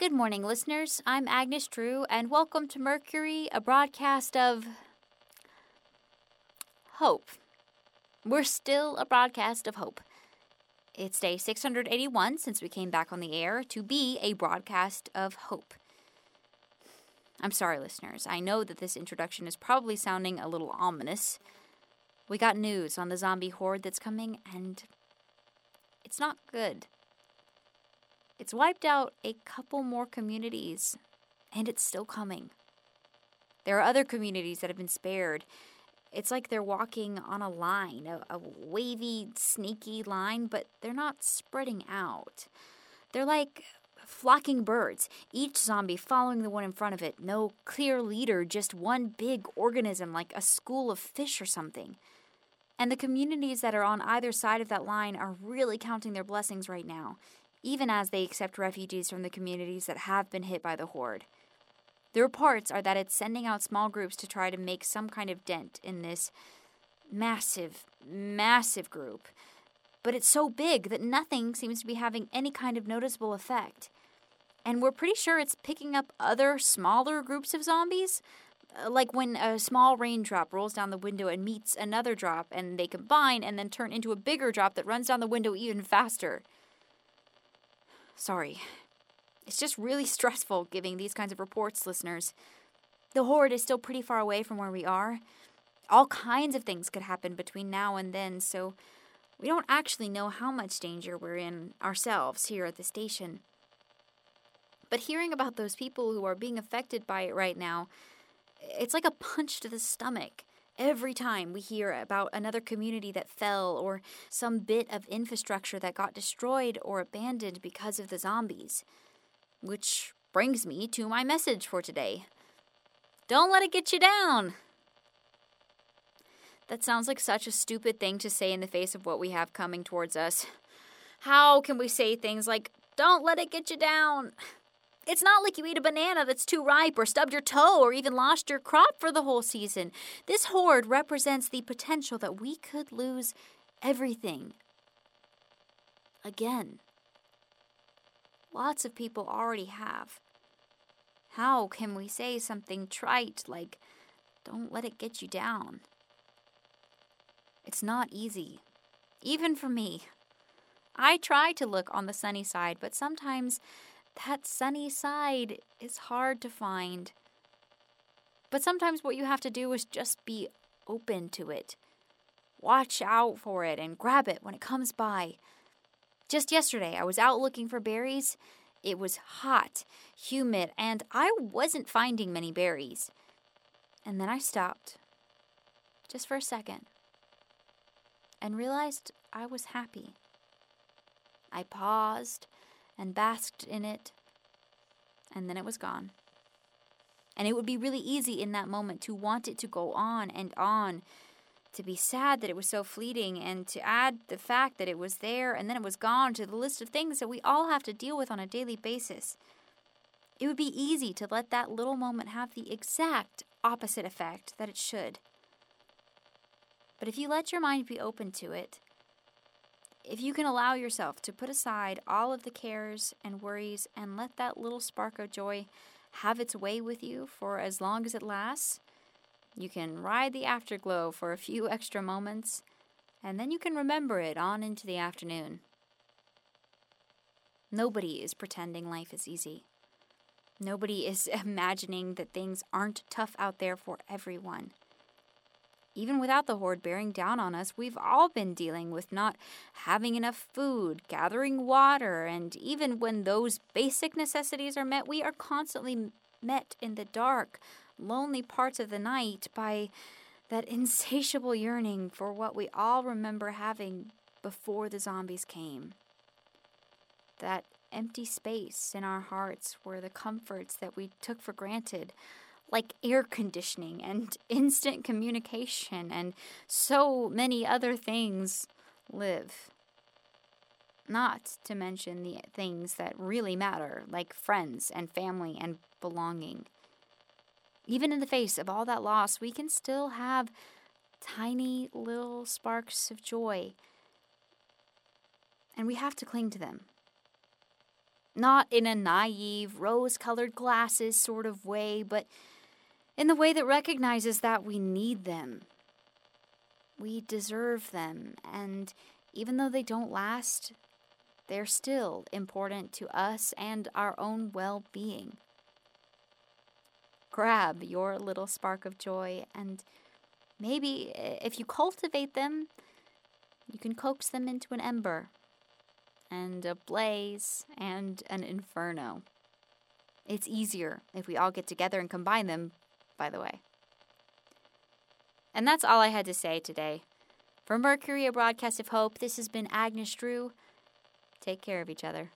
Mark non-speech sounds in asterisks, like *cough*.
Good morning, listeners. I'm Agnes Drew, and welcome to Mercury, a broadcast of hope. We're still a broadcast of hope. It's day 681 since we came back on the air to be a broadcast of hope. I'm sorry, listeners. I know that this introduction is probably sounding a little ominous. We got news on the zombie horde that's coming, and it's not good. It's wiped out a couple more communities, and it's still coming. There are other communities that have been spared. It's like they're walking on a line, a, a wavy, snaky line, but they're not spreading out. They're like flocking birds, each zombie following the one in front of it. No clear leader, just one big organism like a school of fish or something. And the communities that are on either side of that line are really counting their blessings right now, even as they accept refugees from the communities that have been hit by the horde. The reports are that it's sending out small groups to try to make some kind of dent in this massive, massive group. But it's so big that nothing seems to be having any kind of noticeable effect. And we're pretty sure it's picking up other smaller groups of zombies. Uh, like when a small raindrop rolls down the window and meets another drop, and they combine and then turn into a bigger drop that runs down the window even faster. Sorry. It's just really *laughs* stressful giving these kinds of reports, listeners. The horde is still pretty far away from where we are. All kinds of things could happen between now and then, so we don't actually know how much danger we're in ourselves here at the station. But hearing about those people who are being affected by it right now, it's like a punch to the stomach. Every time we hear about another community that fell or some bit of infrastructure that got destroyed or abandoned because of the zombies. Which brings me to my message for today. Don't let it get you down. That sounds like such a stupid thing to say in the face of what we have coming towards us. How can we say things like, don't let it get you down? It's not like you ate a banana that's too ripe or stubbed your toe or even lost your crop for the whole season. This horde represents the potential that we could lose everything. Again. Lots of people already have. How can we say something trite like, don't let it get you down? It's not easy, even for me. I try to look on the sunny side, but sometimes that sunny side is hard to find. But sometimes what you have to do is just be open to it. Watch out for it and grab it when it comes by. Just yesterday, I was out looking for berries. It was hot, humid, and I wasn't finding many berries. And then I stopped, just for a second, and realized I was happy. I paused and basked in it, and then it was gone. And it would be really easy in that moment to want it to go on and on, to be sad that it was so fleeting, and to add the fact that it was there and then it was gone to the list of things that we all have to deal with on a daily basis. It would be easy to let that little moment have the exact opposite effect that it should. But if you let your mind be open to it, if you can allow yourself to put aside all of the cares and worries and let that little spark of joy have its way with you for as long as it lasts, you can ride the afterglow for a few extra moments, and then you can remember it on into the afternoon. Nobody is pretending life is easy. Nobody is *laughs* imagining that things aren't tough out there for everyone. Even without the horde bearing down on us, we've all been dealing with not having enough food, gathering water, and even when those basic necessities are met, we are constantly met in the dark, lonely parts of the night by that *laughs* insatiable yearning for what we all remember having before the zombies came. That empty space in our hearts where the comforts that we took for granted like air conditioning and *laughs* instant communication and so many other things live. Not to mention the things that really matter, like friends and family and belonging. Even in the face of all that loss, we can still have tiny little sparks of joy. And we have to cling to them. Not in a naive, rose colored glasses sort of way, but in the way that recognizes that we need them. We deserve them, and even though they don't last, they're still important to us and our own well being. Grab your little spark of joy, and maybe if you cultivate them, you can coax them into an ember and a blaze and an inferno. It's easier if we all get together and combine them, by the way. And that's all I had to say today. For Mercury, a broadcast of hope, this has been Agnes Drew. Take care of each other.